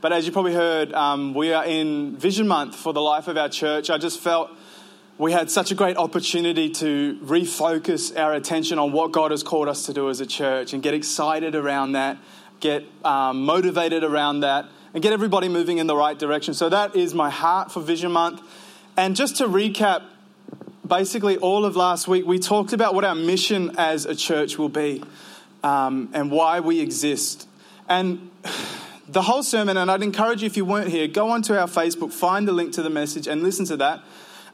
But as you probably heard, um, we are in Vision Month for the life of our church. I just felt we had such a great opportunity to refocus our attention on what God has called us to do as a church and get excited around that, get um, motivated around that, and get everybody moving in the right direction. So that is my heart for Vision Month. And just to recap, basically all of last week, we talked about what our mission as a church will be um, and why we exist. And the whole sermon, and I'd encourage you if you weren't here, go onto our Facebook, find the link to the message, and listen to that.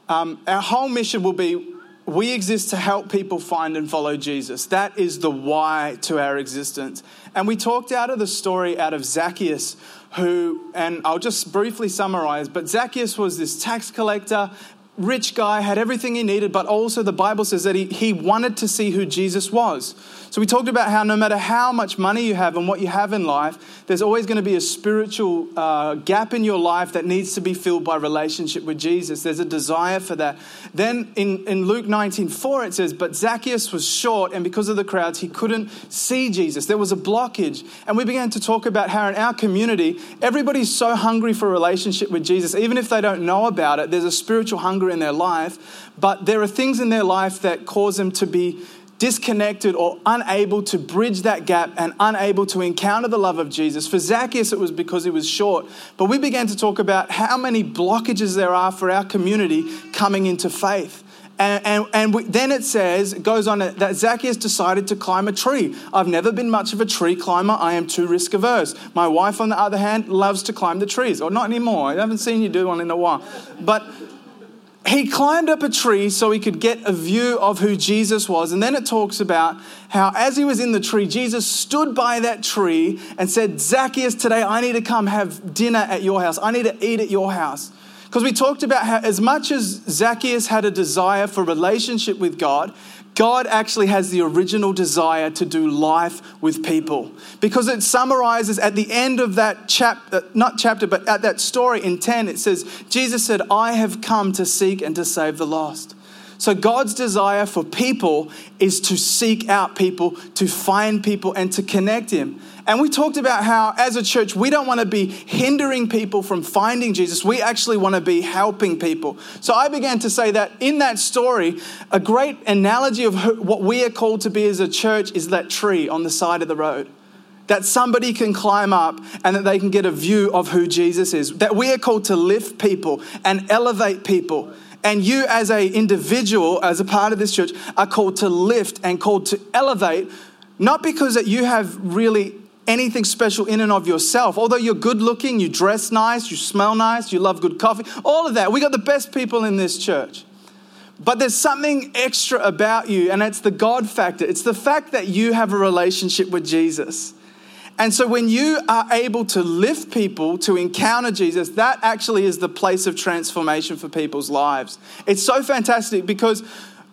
Um, our whole mission will be we exist to help people find and follow Jesus. That is the why to our existence. And we talked out of the story out of Zacchaeus, who, and I'll just briefly summarize, but Zacchaeus was this tax collector, rich guy, had everything he needed, but also the Bible says that he, he wanted to see who Jesus was. So we talked about how no matter how much money you have and what you have in life, there's always going to be a spiritual uh, gap in your life that needs to be filled by relationship with Jesus. There's a desire for that. Then in, in Luke 19 4, it says, But Zacchaeus was short, and because of the crowds, he couldn't see Jesus. There was a blockage. And we began to talk about how in our community, everybody's so hungry for a relationship with Jesus, even if they don't know about it, there's a spiritual hunger in their life. But there are things in their life that cause them to be disconnected or unable to bridge that gap and unable to encounter the love of Jesus. For Zacchaeus, it was because he was short. But we began to talk about how many blockages there are for our community coming into faith. And, and, and we, then it says, it goes on that Zacchaeus decided to climb a tree. I've never been much of a tree climber. I am too risk averse. My wife, on the other hand, loves to climb the trees. Or not anymore. I haven't seen you do one in a while. But he climbed up a tree so he could get a view of who Jesus was. And then it talks about how, as he was in the tree, Jesus stood by that tree and said, Zacchaeus, today I need to come have dinner at your house. I need to eat at your house. Because we talked about how, as much as Zacchaeus had a desire for relationship with God, God actually has the original desire to do life with people. Because it summarizes at the end of that chapter, uh, not chapter, but at that story in 10, it says, Jesus said, I have come to seek and to save the lost. So, God's desire for people is to seek out people, to find people, and to connect Him. And we talked about how, as a church, we don't want to be hindering people from finding Jesus. We actually want to be helping people. So I began to say that in that story, a great analogy of what we are called to be as a church is that tree on the side of the road that somebody can climb up and that they can get a view of who Jesus is. That we are called to lift people and elevate people. And you, as an individual, as a part of this church, are called to lift and called to elevate, not because that you have really anything special in and of yourself. Although you're good looking, you dress nice, you smell nice, you love good coffee, all of that. We got the best people in this church. But there's something extra about you, and it's the God factor. It's the fact that you have a relationship with Jesus. And so when you are able to lift people to encounter Jesus, that actually is the place of transformation for people's lives. It's so fantastic because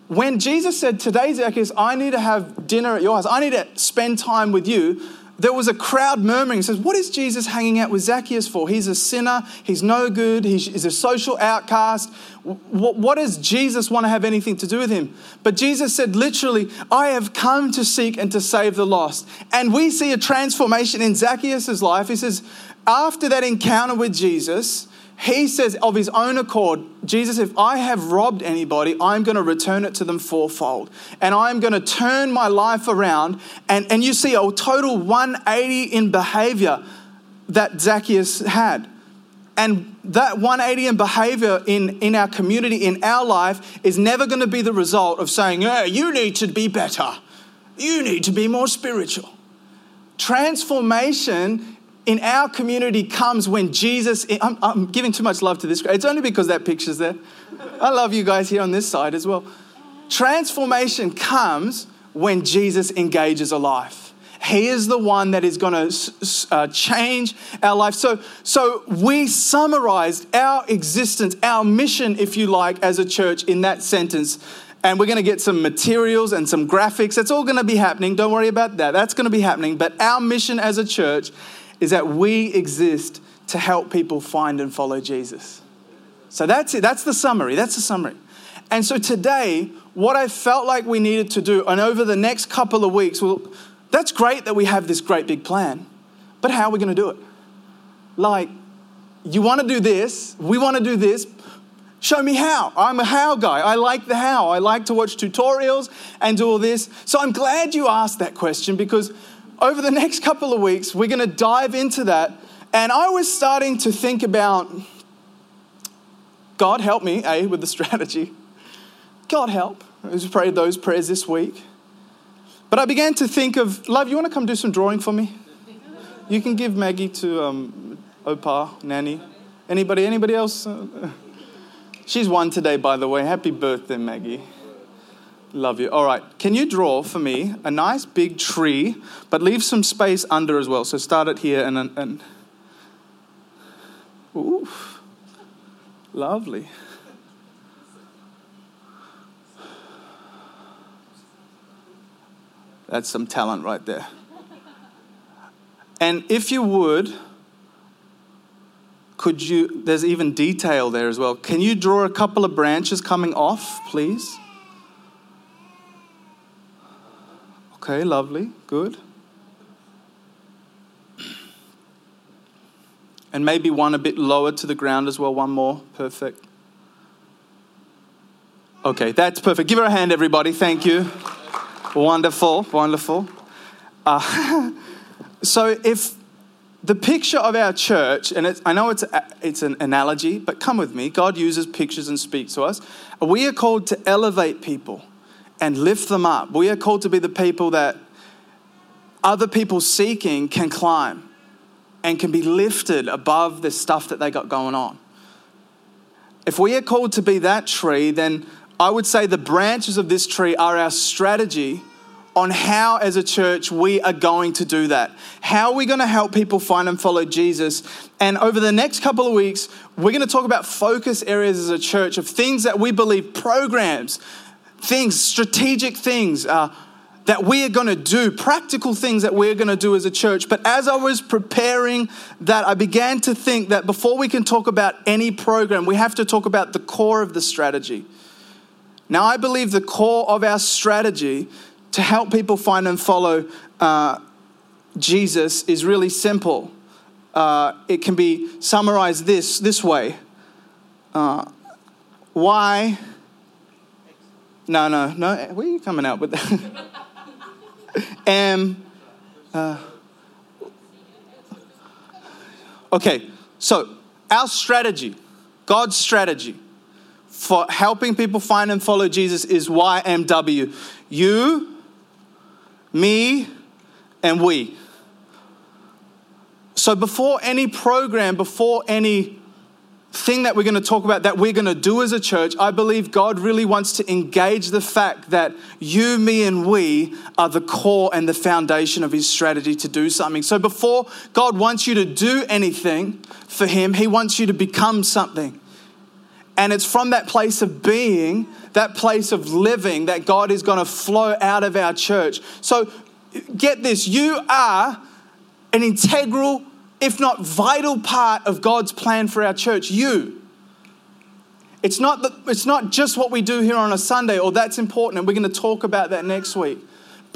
when Jesus said, Today, Zacchaeus, I need to have dinner at your house, I need to spend time with you, there was a crowd murmuring. Says, What is Jesus hanging out with Zacchaeus for? He's a sinner. He's no good. He's a social outcast. What does Jesus want to have anything to do with him? But Jesus said, literally, I have come to seek and to save the lost. And we see a transformation in Zacchaeus' life. He says, after that encounter with Jesus, he says of his own accord, Jesus, if I have robbed anybody, I'm going to return it to them fourfold. And I'm going to turn my life around. And, and you see a total 180 in behavior that Zacchaeus had. And that 180 in behavior in, in our community, in our life, is never going to be the result of saying, yeah, you need to be better. You need to be more spiritual. Transformation in our community comes when Jesus, I'm, I'm, giving too much love to this. It's only because that picture's there. I love you guys here on this side as well. Transformation comes when Jesus engages a life. He is the one that is going to uh, change our life. So, so we summarized our existence, our mission, if you like, as a church in that sentence. And we're going to get some materials and some graphics. That's all going to be happening. Don't worry about that. That's going to be happening. But our mission as a church is that we exist to help people find and follow Jesus. So that's it. That's the summary. That's the summary. And so today, what I felt like we needed to do, and over the next couple of weeks, well, that's great that we have this great big plan, but how are we going to do it? Like, you want to do this, we want to do this. Show me how. I'm a how guy. I like the how. I like to watch tutorials and do all this. So I'm glad you asked that question because over the next couple of weeks, we're going to dive into that. And I was starting to think about God help me, A, with the strategy. God help. I just prayed those prayers this week. But I began to think of, love, you want to come do some drawing for me? You can give Maggie to um, Opa, Nanny. Anybody, anybody else? She's one today, by the way. Happy birthday, Maggie. Love you. All right. Can you draw for me a nice big tree, but leave some space under as well? So start it here and. and ooh, lovely. That's some talent right there. And if you would, could you, there's even detail there as well. Can you draw a couple of branches coming off, please? Okay, lovely, good. And maybe one a bit lower to the ground as well, one more, perfect. Okay, that's perfect. Give her a hand, everybody. Thank you. Wonderful, wonderful. Uh, so, if the picture of our church, and I know it's, a, it's an analogy, but come with me. God uses pictures and speaks to us. We are called to elevate people and lift them up. We are called to be the people that other people seeking can climb and can be lifted above the stuff that they got going on. If we are called to be that tree, then I would say the branches of this tree are our strategy on how, as a church, we are going to do that. How are we going to help people find and follow Jesus? And over the next couple of weeks, we're going to talk about focus areas as a church of things that we believe, programs, things, strategic things. Uh, that we are going to do, practical things that we're going to do as a church. But as I was preparing that, I began to think that before we can talk about any program, we have to talk about the core of the strategy. Now, I believe the core of our strategy to help people find and follow uh, Jesus is really simple. Uh, it can be summarized this, this way uh, Why? No, no, no. Where are you coming out with that? Uh, okay, so our strategy, God's strategy for helping people find and follow Jesus is YMW. You, me, and we. So before any program, before any thing that we're going to talk about that we're going to do as a church, I believe God really wants to engage the fact that you, me, and we are the core and the foundation of His strategy to do something. So before God wants you to do anything for Him, He wants you to become something. And it's from that place of being, that place of living, that God is going to flow out of our church. So get this you are an integral, if not vital part of God's plan for our church. You. It's not, the, it's not just what we do here on a Sunday, or that's important, and we're going to talk about that next week.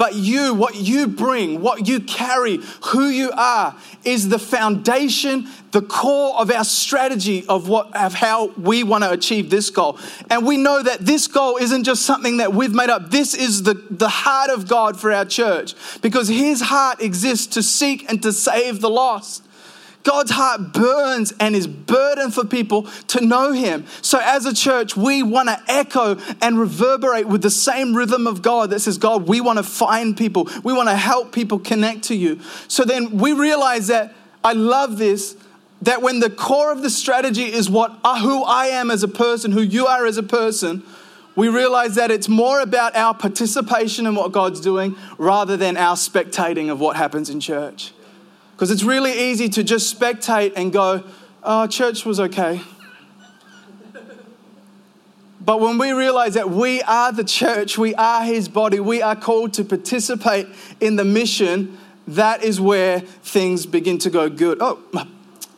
But you, what you bring, what you carry, who you are, is the foundation, the core of our strategy of, what, of how we want to achieve this goal. And we know that this goal isn't just something that we've made up. This is the, the heart of God for our church because His heart exists to seek and to save the lost. God's heart burns and is burdened for people to know Him. So, as a church, we want to echo and reverberate with the same rhythm of God that says, God, we want to find people, we want to help people connect to you. So then we realize that I love this. That when the core of the strategy is what uh, who I am as a person, who you are as a person, we realize that it's more about our participation in what God's doing rather than our spectating of what happens in church. Because it's really easy to just spectate and go, oh, church was okay. But when we realize that we are the church, we are his body, we are called to participate in the mission, that is where things begin to go good. Oh,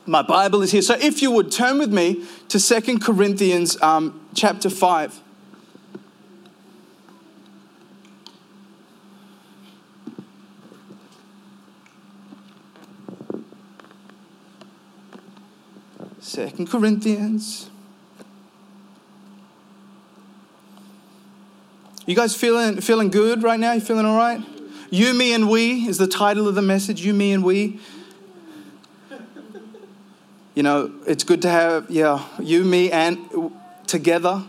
my, Bible is here. So if you would turn with me to Second Corinthians um, chapter 5. Second Corinthians. You guys feeling feeling good right now? You feeling all right? You, me, and we is the title of the message. You, me, and we. You know, it's good to have, yeah, you, me, and together.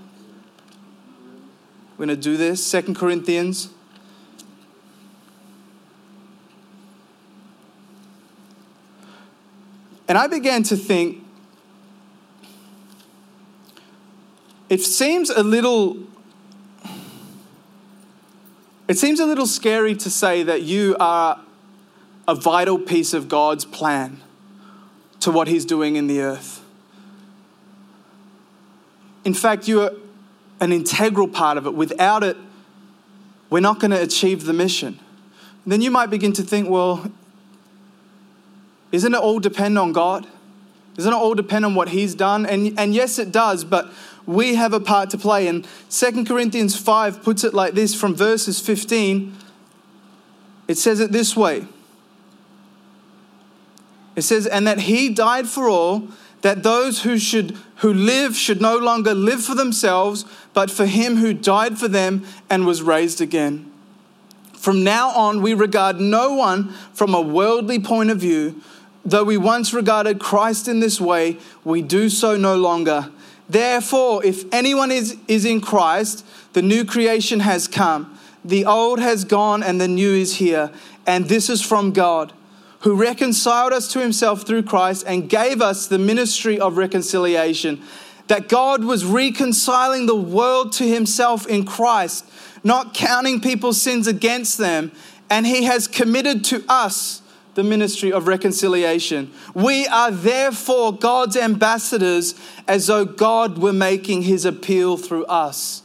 We're going to do this. Second Corinthians. And I began to think, it seems a little it seems a little scary to say that you are a vital piece of God's plan to what He's doing in the earth. In fact, you are an integral part of it. Without it, we're not going to achieve the mission. And then you might begin to think, well, isn't it all depend on God? Doesn't it all depend on what He's done? And, and yes, it does, but we have a part to play. And 2 Corinthians 5 puts it like this from verses 15. It says it this way It says, And that He died for all, that those who should who live should no longer live for themselves, but for him who died for them and was raised again. From now on, we regard no one from a worldly point of view. Though we once regarded Christ in this way, we do so no longer. Therefore, if anyone is, is in Christ, the new creation has come. The old has gone and the new is here. And this is from God, who reconciled us to himself through Christ and gave us the ministry of reconciliation. That God was reconciling the world to himself in Christ, not counting people's sins against them. And he has committed to us the ministry of reconciliation. We are therefore God's ambassadors as though God were making his appeal through us.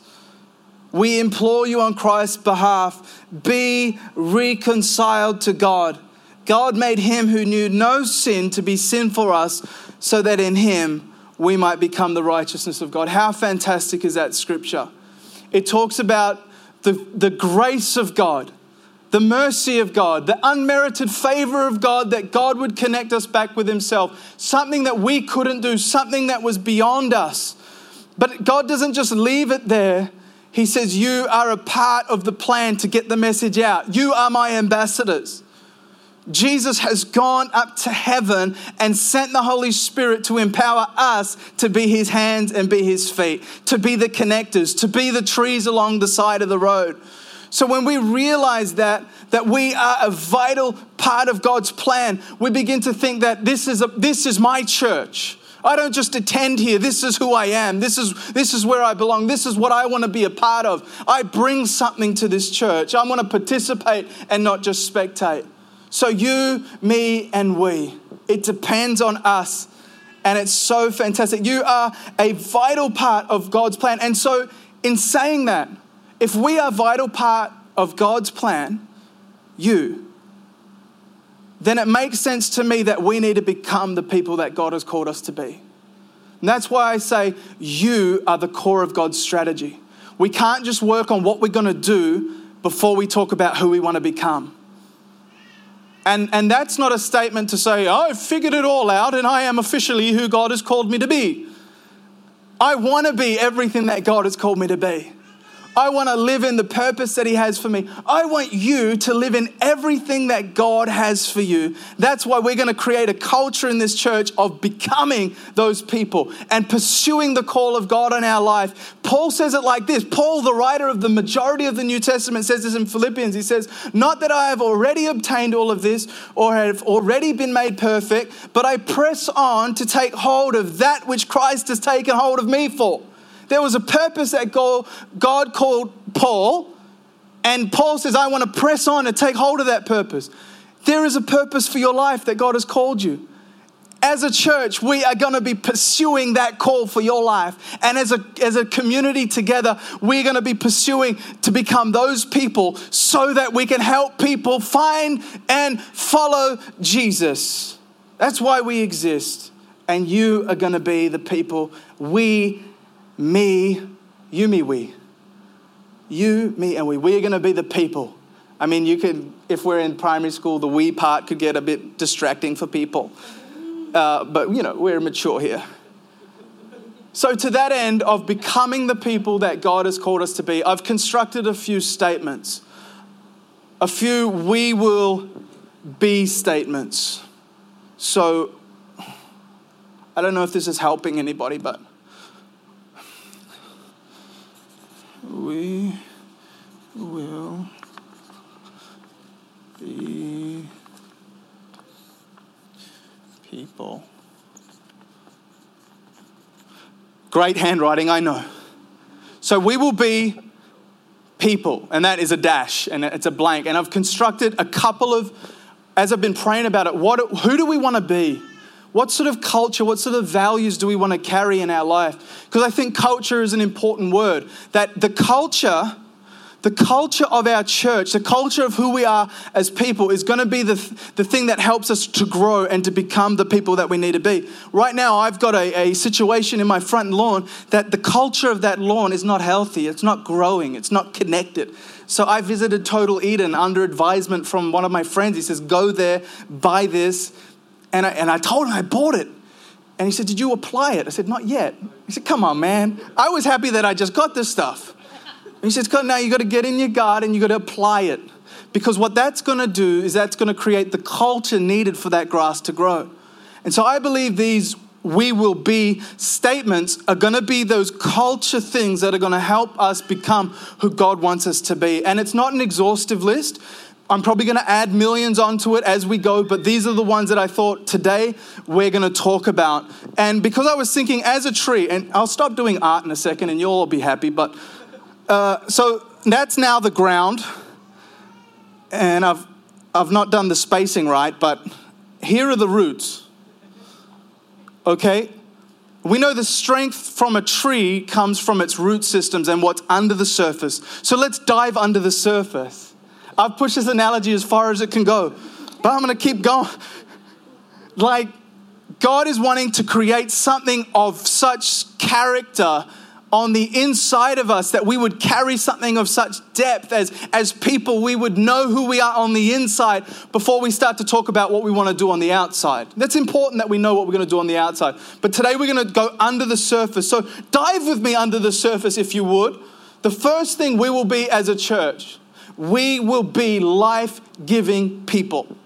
We implore you on Christ's behalf be reconciled to God. God made him who knew no sin to be sin for us so that in him we might become the righteousness of God. How fantastic is that scripture? It talks about the, the grace of God the mercy of God, the unmerited favor of God that God would connect us back with Himself, something that we couldn't do, something that was beyond us. But God doesn't just leave it there. He says, You are a part of the plan to get the message out. You are my ambassadors. Jesus has gone up to heaven and sent the Holy Spirit to empower us to be his hands and be his feet, to be the connectors, to be the trees along the side of the road. So when we realize that, that we are a vital part of God's plan, we begin to think that this is, a, this is my church. I don't just attend here. This is who I am. This is, this is where I belong. This is what I want to be a part of. I bring something to this church. I want to participate and not just spectate. So, you, me, and we. It depends on us. And it's so fantastic. You are a vital part of God's plan. And so, in saying that, if we are a vital part of God's plan, you, then it makes sense to me that we need to become the people that God has called us to be. And that's why I say you are the core of God's strategy. We can't just work on what we're going to do before we talk about who we want to become. And, and that's not a statement to say, oh, I've figured it all out and I am officially who God has called me to be. I want to be everything that God has called me to be. I want to live in the purpose that He has for me. I want you to live in everything that God has for you. That's why we're going to create a culture in this church of becoming those people and pursuing the call of God in our life. Paul says it like this Paul, the writer of the majority of the New Testament, says this in Philippians. He says, Not that I have already obtained all of this or have already been made perfect, but I press on to take hold of that which Christ has taken hold of me for. There was a purpose that God called Paul, and Paul says, I want to press on and take hold of that purpose. There is a purpose for your life that God has called you. As a church, we are going to be pursuing that call for your life. And as a, as a community together, we're going to be pursuing to become those people so that we can help people find and follow Jesus. That's why we exist. And you are going to be the people we me, you, me, we. You, me, and we. We're going to be the people. I mean, you could, if we're in primary school, the we part could get a bit distracting for people. uh, but you know, we're mature here. So, to that end of becoming the people that God has called us to be, I've constructed a few statements, a few we will be statements. So, I don't know if this is helping anybody, but we will be people. Great handwriting, I know. So we will be people, and that is a dash and it's a blank. And I've constructed a couple of, as I've been praying about it, what, who do we want to be? What sort of culture, what sort of values do we want to carry in our life? Because I think culture is an important word. That the culture the culture of our church, the culture of who we are as people, is going to be the, the thing that helps us to grow and to become the people that we need to be. Right now, I've got a, a situation in my front lawn that the culture of that lawn is not healthy, it's not growing, it's not connected. So I visited Total Eden under advisement from one of my friends. He says, Go there, buy this. And I, and I told him I bought it. And he said, Did you apply it? I said, Not yet. He said, Come on, man. I was happy that I just got this stuff. And He says, now you got to get in your garden, you got to apply it. Because what that's going to do is that's going to create the culture needed for that grass to grow. And so I believe these we will be statements are going to be those culture things that are going to help us become who God wants us to be. And it's not an exhaustive list. I'm probably going to add millions onto it as we go, but these are the ones that I thought today we're going to talk about. And because I was thinking as a tree, and I'll stop doing art in a second and you'll all be happy, but uh, so that's now the ground. And I've, I've not done the spacing right, but here are the roots. Okay? We know the strength from a tree comes from its root systems and what's under the surface. So let's dive under the surface. I've pushed this analogy as far as it can go, but I'm going to keep going. Like, God is wanting to create something of such character on the inside of us that we would carry something of such depth as, as people, we would know who we are on the inside before we start to talk about what we want to do on the outside. That's important that we know what we're going to do on the outside. But today we're going to go under the surface. So dive with me under the surface if you would. The first thing we will be as a church, we will be life giving people.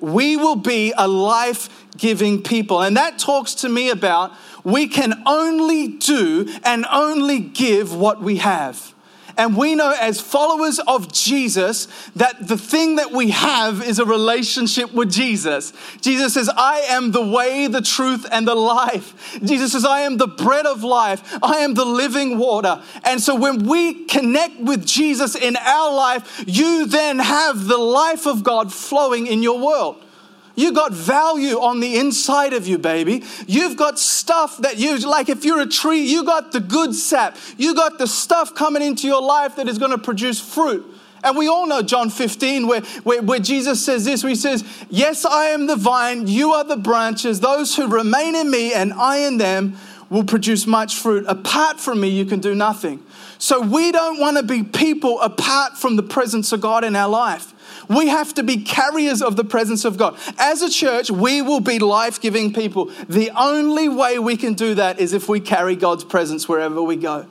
We will be a life giving people. And that talks to me about we can only do and only give what we have. And we know as followers of Jesus that the thing that we have is a relationship with Jesus. Jesus says, I am the way, the truth, and the life. Jesus says, I am the bread of life. I am the living water. And so when we connect with Jesus in our life, you then have the life of God flowing in your world. You got value on the inside of you, baby. You've got stuff that you, like if you're a tree, you got the good sap. You got the stuff coming into your life that is going to produce fruit. And we all know John 15, where, where, where, Jesus says this, where he says, Yes, I am the vine, you are the branches. Those who remain in me and I in them will produce much fruit. Apart from me, you can do nothing. So we don't want to be people apart from the presence of God in our life. We have to be carriers of the presence of God. As a church, we will be life giving people. The only way we can do that is if we carry God's presence wherever we go.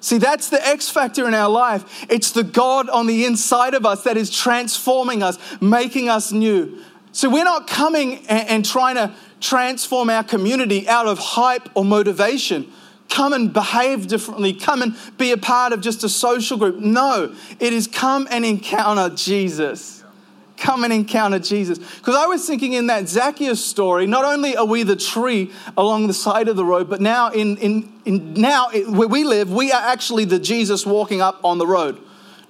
See, that's the X factor in our life. It's the God on the inside of us that is transforming us, making us new. So we're not coming and, and trying to transform our community out of hype or motivation come and behave differently, come and be a part of just a social group. No, it is come and encounter Jesus. Come and encounter Jesus. Because I was thinking in that Zacchaeus story, not only are we the tree along the side of the road, but now in, in, in now where we live, we are actually the Jesus walking up on the road.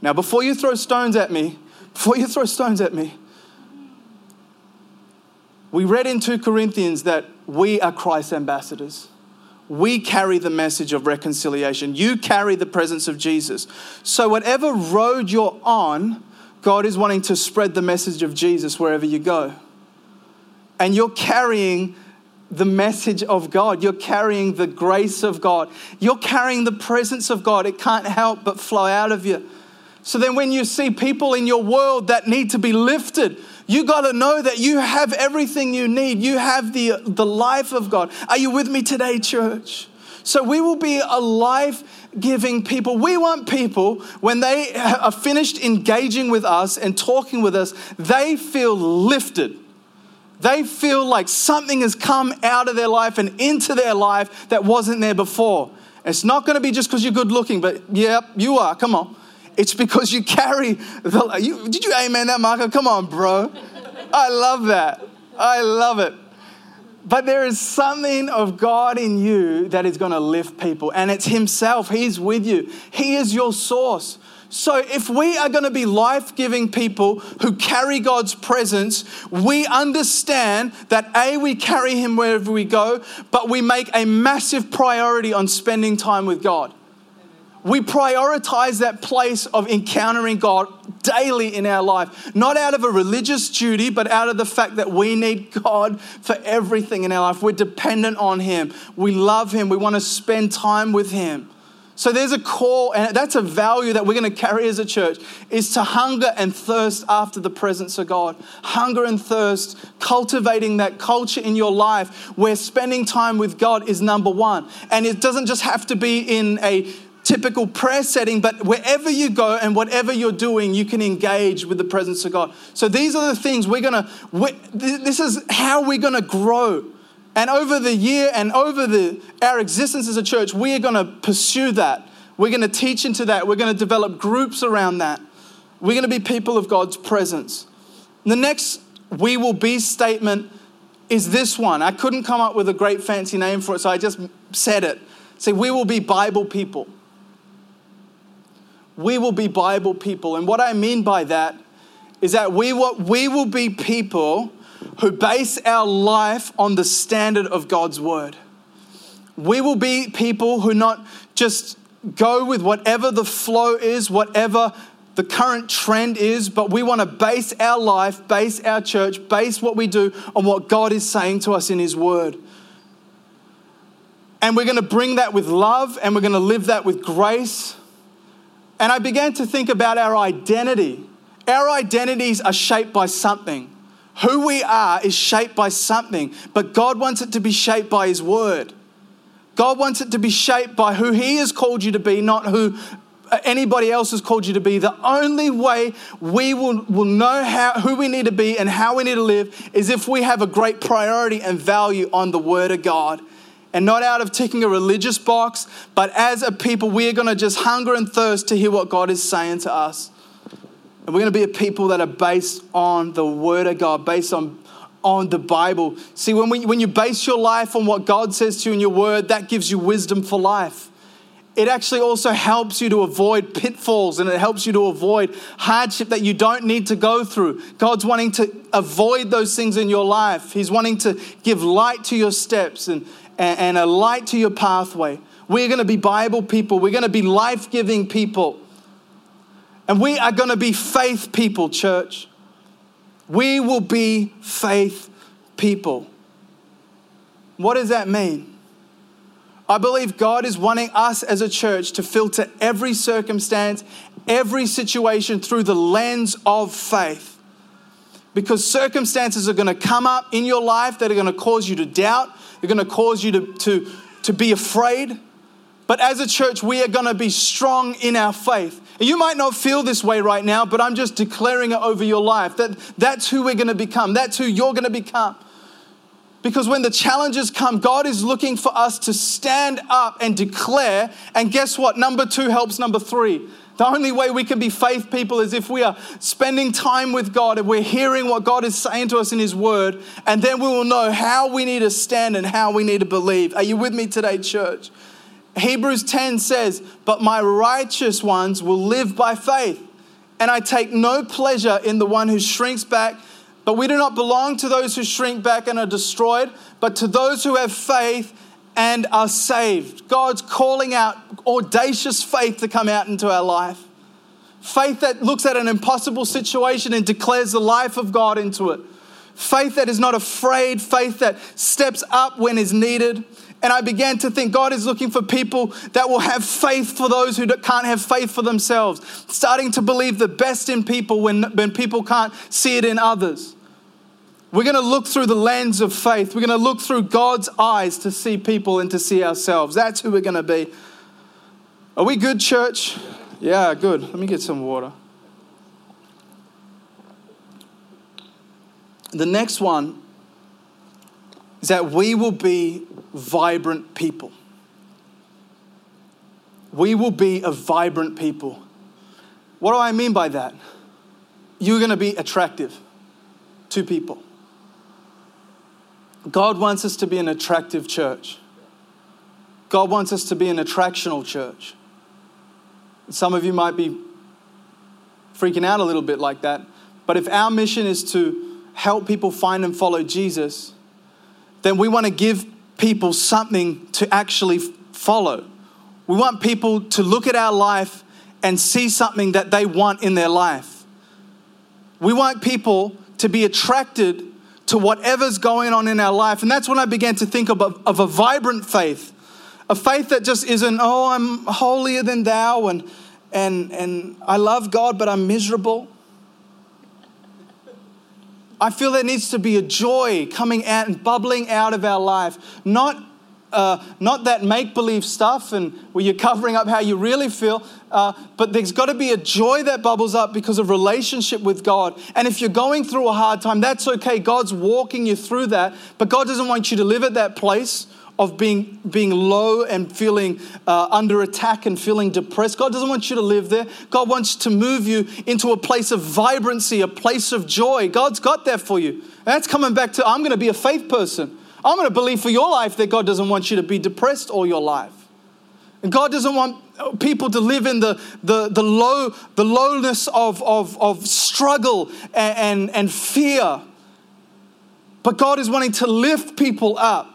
Now, before you throw stones at me, before you throw stones at me, we read in 2 Corinthians that we are Christ's ambassadors we carry the message of reconciliation. You carry the presence of Jesus. So, whatever road you're on, God is wanting to spread the message of Jesus wherever you go. And you're carrying the message of God. You're carrying the grace of God. You're carrying the presence of God. It can't help but flow out of you. So then, when you see people in your world that need to be lifted, You got to know that you have everything you need. You have the, the life of God. Are you with me today, church? So we will be a life giving people. We want people, when they are finished engaging with us and talking with us, they feel lifted. They feel like something has come out of their life and into their life that wasn't there before. It's not going to be just because you're good looking, but yep, you are. Come on. It's because you carry the. You, did you amen that, Marco? Come on, bro. I love that. I love it. But there is something of God in you that is going to lift people, and it's Himself. He's with you, He is your source. So, if we are going to be life giving people who carry God's presence, we understand that A, we carry Him wherever we go, but we make a massive priority on spending time with God we prioritize that place of encountering God daily in our life, not out of a religious duty, but out of the fact that we need God for everything in our life. We're dependent on Him. We love Him. We want to spend time with Him. So there's a call, and that's a value that we're going to carry as a church, is to hunger and thirst after the presence of God. Hunger and thirst, cultivating that culture in your life where spending time with God is number one. And it doesn't just have to be in a typical prayer setting, but wherever you go and whatever you're doing, you can engage with the presence of God. So these are the things we're gonna, we, this is how we're gonna grow. And over the year and over the, our existence as a church, we are gonna pursue that. We're gonna teach into that. We're gonna develop groups around that. We're gonna be people of God's presence. The next we will be statement is this one. I couldn't come up with a great fancy name for it, so I just said it. Say, we will be Bible people we will be Bible people. And what I mean by that is that we will, we will be people who base our life on the standard of God's word. We will be people who not just go with whatever the flow is, whatever the current trend is, but we want to base our life, base our church, base what we do on what God is saying to us in His Word. And we're going to bring that with love and we're going to live that with grace and I began to think about our identity. Our identities are shaped by something. Who we are is shaped by something, but God wants it to be shaped by His Word. God wants it to be shaped by who He has called you to be, not who anybody else has called you to be. The only way we will, will know how, who we need to be and how we need to live is if we have a great priority and value on the Word of God and not out of ticking a religious box, but as a people, we are going to just hunger and thirst to hear what God is saying to us. And we're going to be a people that are based on the Word of God, based on, on the Bible. See, when, we, when you base your life on what God says to you in your Word, that gives you wisdom for life. It actually also helps you to avoid pitfalls and it helps you to avoid hardship that you don't need to go through. God's wanting to avoid those things in your life. He's wanting to give light to your steps and, and, a light to your pathway. We're going to be Bible people. We're going to be life giving people. And we are going to be faith people, church. We will be faith people. What does that mean? I believe God is wanting us as a church to filter every circumstance, every situation through the lens of faith. Because circumstances are going to come up in your life that are going to cause you to doubt, they're going to cause you to, to, to be afraid. But as a church, we are going to be strong in our faith. And You might not feel this way right now, but I'm just declaring it over your life that that's who we're going to become. That's who you're going to become. Because when the challenges come, God is looking for us to stand up and declare. And guess what? Number two helps number three. The only way we can be faith people is if we are spending time with God and we're hearing what God is saying to us in His Word, and then we will know how we need to stand and how we need to believe. Are you with me today, church? Hebrews 10 says, But my righteous ones will live by faith, and I take no pleasure in the one who shrinks back. But we do not belong to those who shrink back and are destroyed, but to those who have faith and are saved. God's calling out audacious faith to come out into our life. Faith that looks at an impossible situation and declares the life of God into it. Faith that is not afraid, faith that steps up when is needed. And I began to think God is looking for people that will have faith for those who can't have faith for themselves, starting to believe the best in people when, when people can't see it in others. We're going to look through the lens of faith. We're going to look through God's eyes to see people and to see ourselves. That's who we're going to be. Are we good, church? Yeah, good. Let me get some water. The next one is that we will be vibrant people. We will be a vibrant people. What do I mean by that? You're going to be attractive to people. God wants us to be an attractive church. God wants us to be an attractional church. Some of you might be freaking out a little bit like that. But if our mission is to help people find and follow Jesus, then we want to give people something to actually follow. We want people to look at our life and see something that they want in their life. We want people to be attracted to whatever's going on in our life. And that's when I began to think of a, of a vibrant faith. A faith that just isn't, oh, I'm holier than thou and, and, and I love God, but I'm miserable. I feel there needs to be a joy coming out and bubbling out of our life, not uh, not that make believe stuff and where you're covering up how you really feel, uh, but there's got to be a joy that bubbles up because of relationship with God. And if you're going through a hard time, that's okay. God's walking you through that, but God doesn't want you to live at that place of being, being low and feeling uh, under attack and feeling depressed. God doesn't want you to live there. God wants to move you into a place of vibrancy, a place of joy. God's got that for you. And that's coming back to I'm going to be a faith person. I'm going to believe for your life that God doesn't want you to be depressed all your life. And God doesn't want people to live in the, the, the, low, the lowness of, of, of struggle and, and, and fear. But God is wanting to lift people up.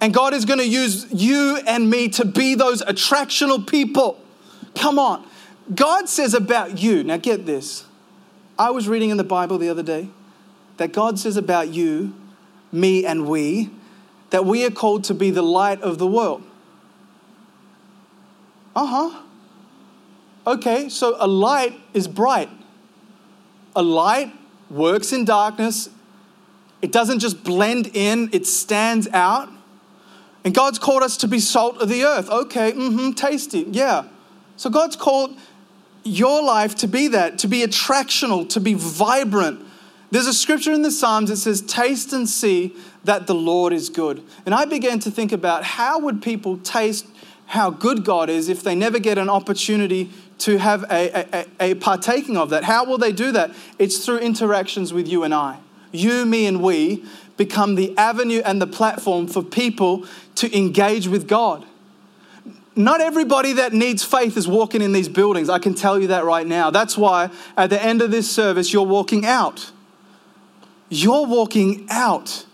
And God is going to use you and me to be those attractional people. Come on. God says about you, now get this. I was reading in the Bible the other day that God says about you, me, and we that we are called to be the light of the world. Uh huh. Okay, so a light is bright. A light works in darkness. It doesn't just blend in, it stands out. And God's called us to be salt of the earth. Okay, mm-hmm, tasty, yeah. So God's called your life to be that, to be attractional, to be vibrant. There's a scripture in the Psalms that says, Taste and see that the Lord is good. And I began to think about how would people taste how good God is if they never get an opportunity to have a, a, a, partaking of that? How will they do that? It's through interactions with you and I. You, me, and we become the avenue and the platform for people to engage with God. Not everybody that needs faith is walking in these buildings. I can tell you that right now. That's why at the end of this service, you're walking out. You're walking out.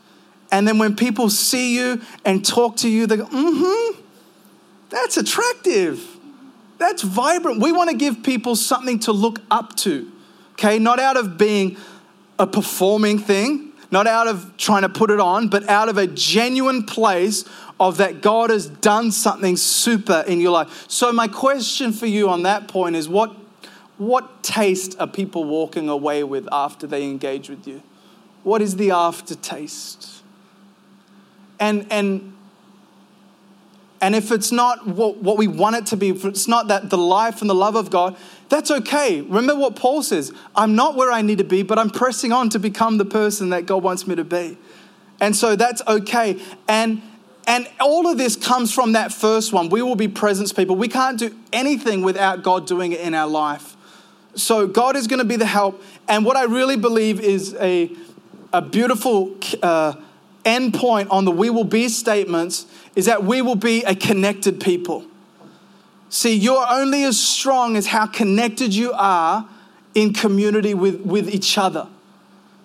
And then when people see you and talk to you, they go, mm hmm, that's attractive. That's vibrant. We want to give people something to look up to, okay? Not out of being a performing thing, not out of trying to put it on, but out of a genuine place of that God has done something super in your life. So, my question for you on that point is what, what taste are people walking away with after they engage with you? What is the aftertaste? And, and, and if it's not what, what we want it to be, if it's not that the life and the love of God, that's okay. Remember what Paul says I'm not where I need to be, but I'm pressing on to become the person that God wants me to be. And so that's okay. And and all of this comes from that first one. We will be presence people. We can't do anything without God doing it in our life. So God is going to be the help. And what I really believe is a, a beautiful uh, end point on the we will be statements is that we will be a connected people. See, you're only as strong as how connected you are in community with, with each other.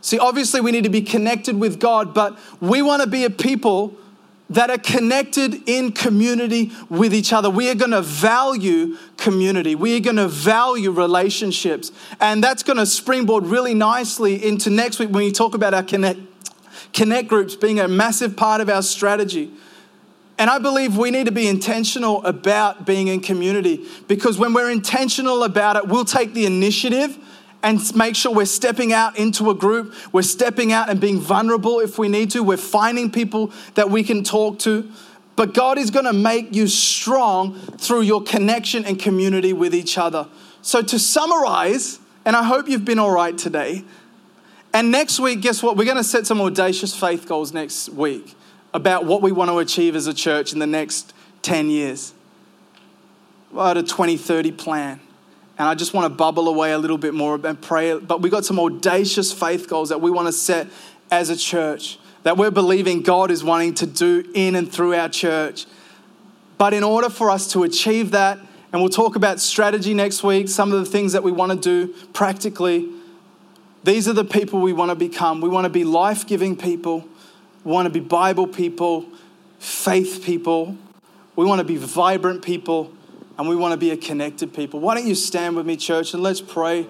See, obviously, we need to be connected with God, but we want to be a people that are connected in community with each other. We are going to value community. We are going to value relationships. And that's going to springboard really nicely into next week when you talk about our connect, connect groups being a massive part of our strategy. And I believe we need to be intentional about being in community because when we're intentional about it, we'll take the initiative and make sure we're stepping out into a group. We're stepping out and being vulnerable if we need to. We're finding people that we can talk to. But God is going to make you strong through your connection and community with each other. So, to summarize, and I hope you've been all right today. And next week, guess what? We're going to set some audacious faith goals next week about what we want to achieve as a church in the next 10 years. About a 2030 plan. And I just want to bubble away a little bit more and pray. But we've got some audacious faith goals that we want to set as a church that we're believing God is wanting to do in and through our church. But in order for us to achieve that, and we'll talk about strategy next week, some of the things that we want to do practically, these are the people we want to become. We want to be life giving people, we want to be Bible people, faith people, we want to be vibrant people and we want to be a connected people. Why don't you stand with me, church, and let's pray.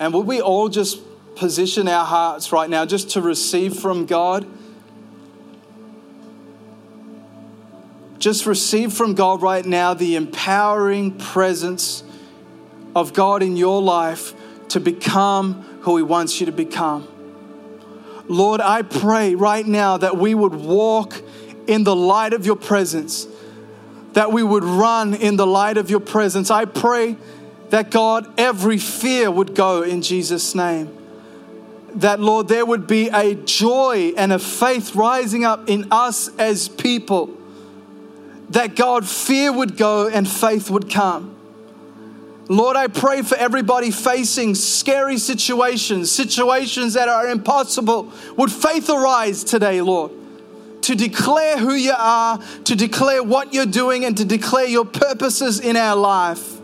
And would we all just position our hearts right now just to receive from God? Just receive from God right now the empowering presence of God in your life to become who He wants you to become. Lord, I pray right now that we would walk in the light of your presence, that we would run in the light of your presence. I pray that God, every fear would go in Jesus' name. That, Lord, there would be a joy and a faith rising up in us as people. That, God, fear would go and faith would come. Lord, I pray for everybody facing scary situations, situations that are impossible. Would faith arise today, Lord, to declare who you are, to declare what you're doing, and to declare your purposes in our life.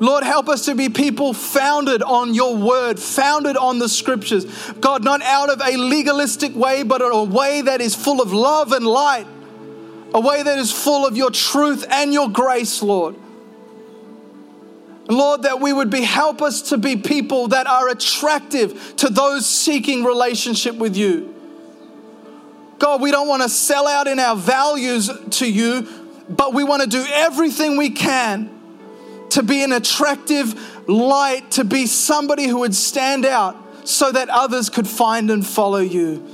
Lord, help us to be people founded on your word, founded on the scriptures. God, not out of a legalistic way, but a way that is full of love and light, a way that is full of your truth and your grace, Lord. Lord, that we would be, help us to be people that are attractive to those seeking relationship with you. God, we don't want to sell out in our values to you, but we want to do everything we can to be an attractive light, to be somebody who would stand out so that others could find and follow you.